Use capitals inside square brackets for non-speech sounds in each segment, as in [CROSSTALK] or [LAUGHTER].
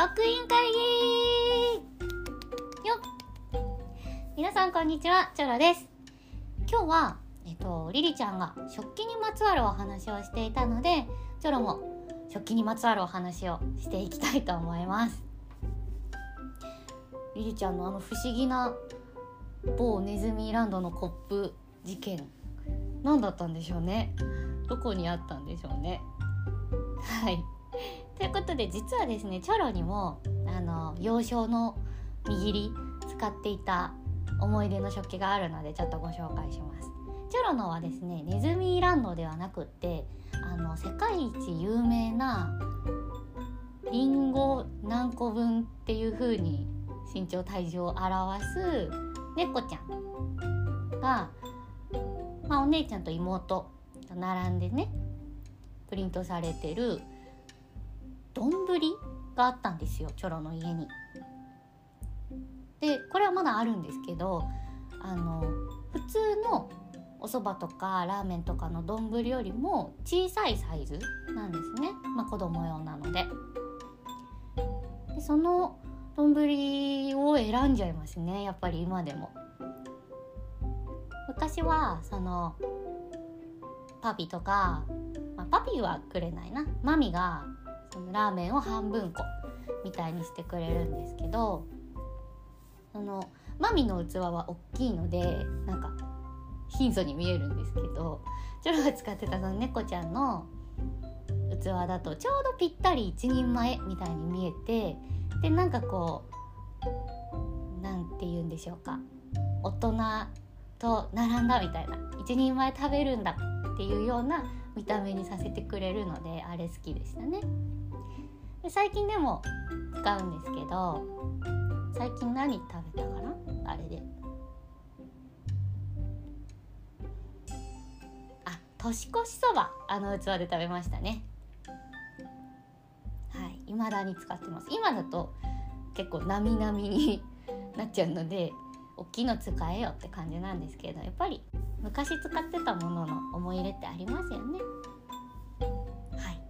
職員会議よっ。皆さんこんにちはチョロです。今日はえっとリリちゃんが食器にまつわるお話をしていたのでチョロも食器にまつわるお話をしていきたいと思います。リリちゃんのあの不思議な某ネズミランドのコップ事件何だったんでしょうね。どこにあったんでしょうね。はい。ということで実はですねチョロにもあの幼少の握り使っていた思い出の食器があるのでちょっとご紹介します。チョロのはですねネズミランドではなくってあの世界一有名なリンゴ何個分っていう風に身長体重を表す猫ちゃんが、まあ、お姉ちゃんと妹と並んでねプリントされてる丼があったんですよチョロの家に。でこれはまだあるんですけどあの普通のお蕎麦とかラーメンとかの丼よりも小さいサイズなんですね、まあ、子供用なので。でその丼を選んじゃいますねやっぱり今でも。昔はそのパピとか、まあ、パピはくれないなマミがそのラーメンを半分こみたいにしてくれるんですけどそのマミの器は大きいのでなんか貧相に見えるんですけどチョロが使ってたその猫ちゃんの器だとちょうどぴったり一人前みたいに見えてでなんかこうなんて言うんでしょうか大人と並んだみたいな一人前食べるんだっていうような見た目にさせてくれるのであれ好きでしたね。で最近でも使うんですけど最近何食べたかな？あれで。あ年越しそば。あの器で食べましたね。はい。未だに使ってます。今だと結構なみなみになっちゃうので大きいの使えよって感じなんですけどやっぱり昔使ってたものの思い入れってありますよね。はい。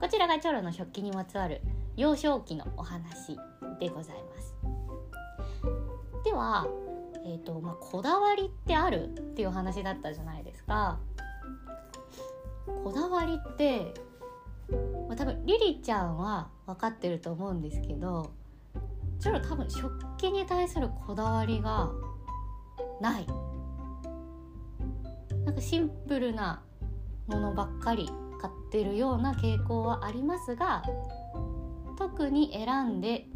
こちらがチョロの食器にまつわる幼少期のお話でございます。では、えーとまあ、こだわりってあるっていう話だったじゃないですか。こだわりって、まあ、多分リリちゃんは分かってると思うんですけどチョロ多分食器に対するこだわりがない。なんかシンプルなものばっかり買ってるような傾向はありますが特に選んで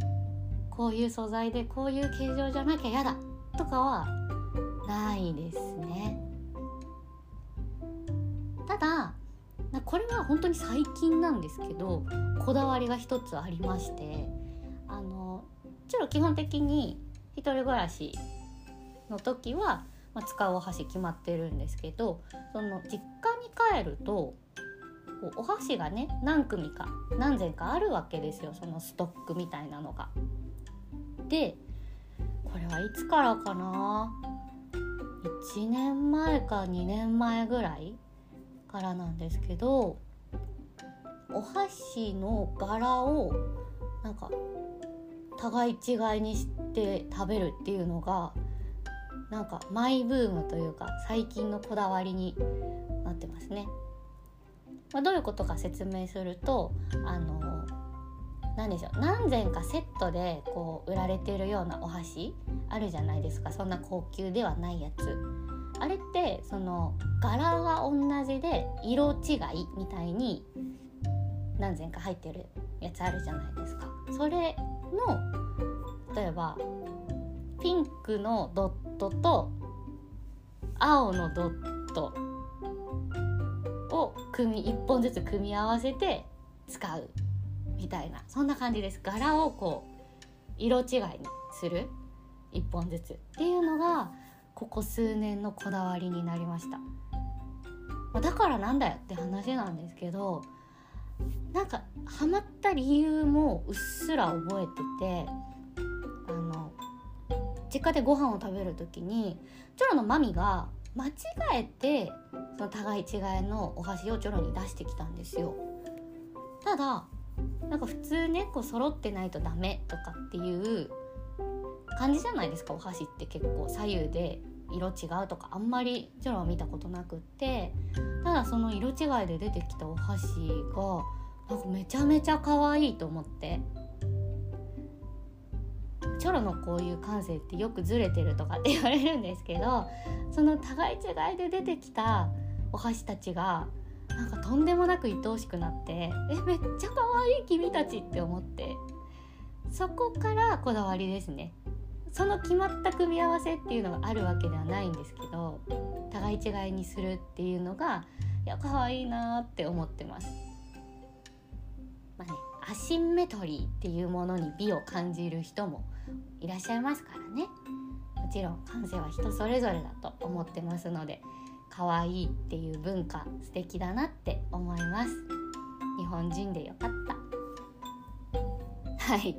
こういう素材でこういう形状じゃなきゃ嫌だとかはないですね。ただこれは本当に最近なんですけどこだわりが一つありましてあのちょっと基本的に一人暮らしの時は、まあ、使うお箸決まってるんですけどその実家に帰るとお箸がね何組か何膳かあるわけですよそのストックみたいなのが。でこれはいつからかな？1年前か2年前ぐらいからなんですけどお箸の柄をなんか互い違いにして食べるっていうのがなんかマイブームというか最近のこだわりになってますね。まあ、どういうことか説明するとあの何でしょう何膳かセットでこう売られてるようなお箸あるじゃないですか。そんな高級ではないやつ。あれってその柄が同じで色違いみたいに何膳か入ってるやつあるじゃないですか。それの例えばピンクのドットと青のドットを組み1本ずつ組み合わせて使うみたいなそんな感じです。柄をこう色違いにする。1本ずつっていうのがここ数年のこだわりになりました。だからなんだよって話なんですけどなんかハマった理由もうっすら覚えてて実家でご飯を食べる時にチョロのマミが間違えてその互い違いのお箸をチョロに出してきたんですよ。ただなんか普通ねこう揃ってないとダメとかっていう感じじゃないですかお箸って結構左右で色違うとかあんまりチョロは見たことなくって。ただその色違いで出てきたお箸がなんかめちゃめちゃ可愛いと思って。チョロのこういう感性ってよくずれてるとかって言われるんですけどその互い違いで出てきたお箸たちがなんかとんでもなく愛おしくなってえめっちゃ可愛い君たちって思ってそこからこだわりですねその決まった組み合わせっていうのがあるわけではないんですけど互い違いにするっていうのがいや可愛いなって思ってます。まあね、アシンメトリーっていうものに美を感じる人もいらっしゃいますからね。もちろん感性は人それぞれだと思ってますので可愛いっていう文化素敵だなって思います。日本人でよかった。はい。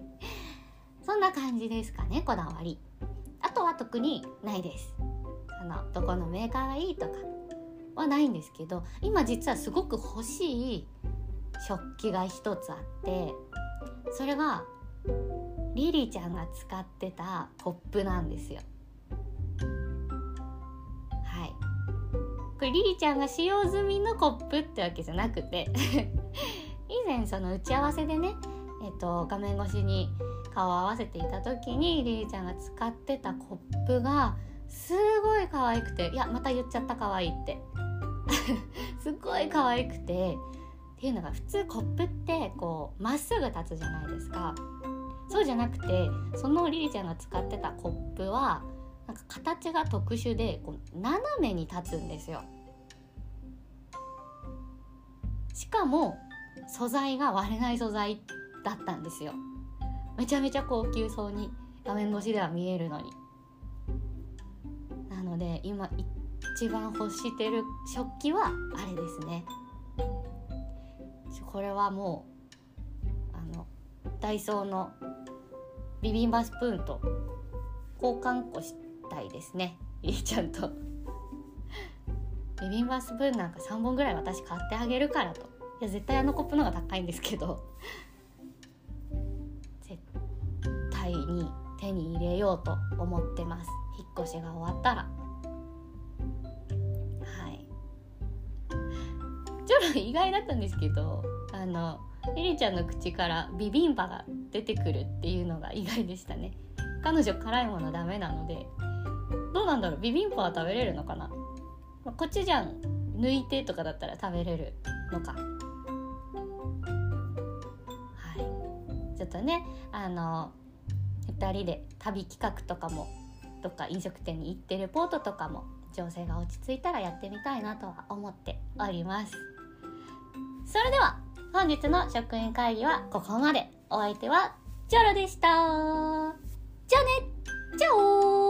そんな感じですかねこだわり。あとは特にないです。そのどこのメーカーがいいとかはないんですけど今実はすごく欲しい食器が一つあってそれがリリちゃんが使ってたコップなんですよ。はい。これリリちゃんが使用済みのコップってわけじゃなくて [LAUGHS] 以前その打ち合わせでねえっと画面越しに顔を合わせていた時にリリちゃんが使ってたコップがすごい可愛くていやまた言っちゃった可愛いって。[LAUGHS] すっごい可愛くてっていうのが普通コップってこうまっすぐ立つじゃないですか。そうじゃなくてそのリリちゃんが使ってたコップはなんか形が特殊でこう斜めに立つんですよ。しかも素材が割れない素材だったんですよ。めちゃめちゃ高級そうに画面越しでは見えるのに。なので今一番欲してる食器はあれですね。これはもうあのダイソーのビビンバスプーンと交換っこしたいですね。[LAUGHS] りーちゃんと。ビビンバスプーンなんか3本ぐらい私買ってあげるからと。いや絶対あのコップの方が高いんですけど。[LAUGHS] 絶対に手に入れようと思ってます。引っ越しが終わったら。ちょっと意外だったんですけどあのリリちゃんの口からビビンバが出てくるっていうのが意外でしたね。彼女辛いものダメなので。どうなんだろう？ビビンバは食べれるのかな、まあ、コチュジャン抜いてとかだったら食べれるのか。はい。ちょっとねあの2人で旅企画とかもどっか飲食店に行ってるポートとかも情勢が落ち着いたらやってみたいなとは思っております。それでは本日の職員会議はここまで。お相手はチョロでした。じゃあね。チャオ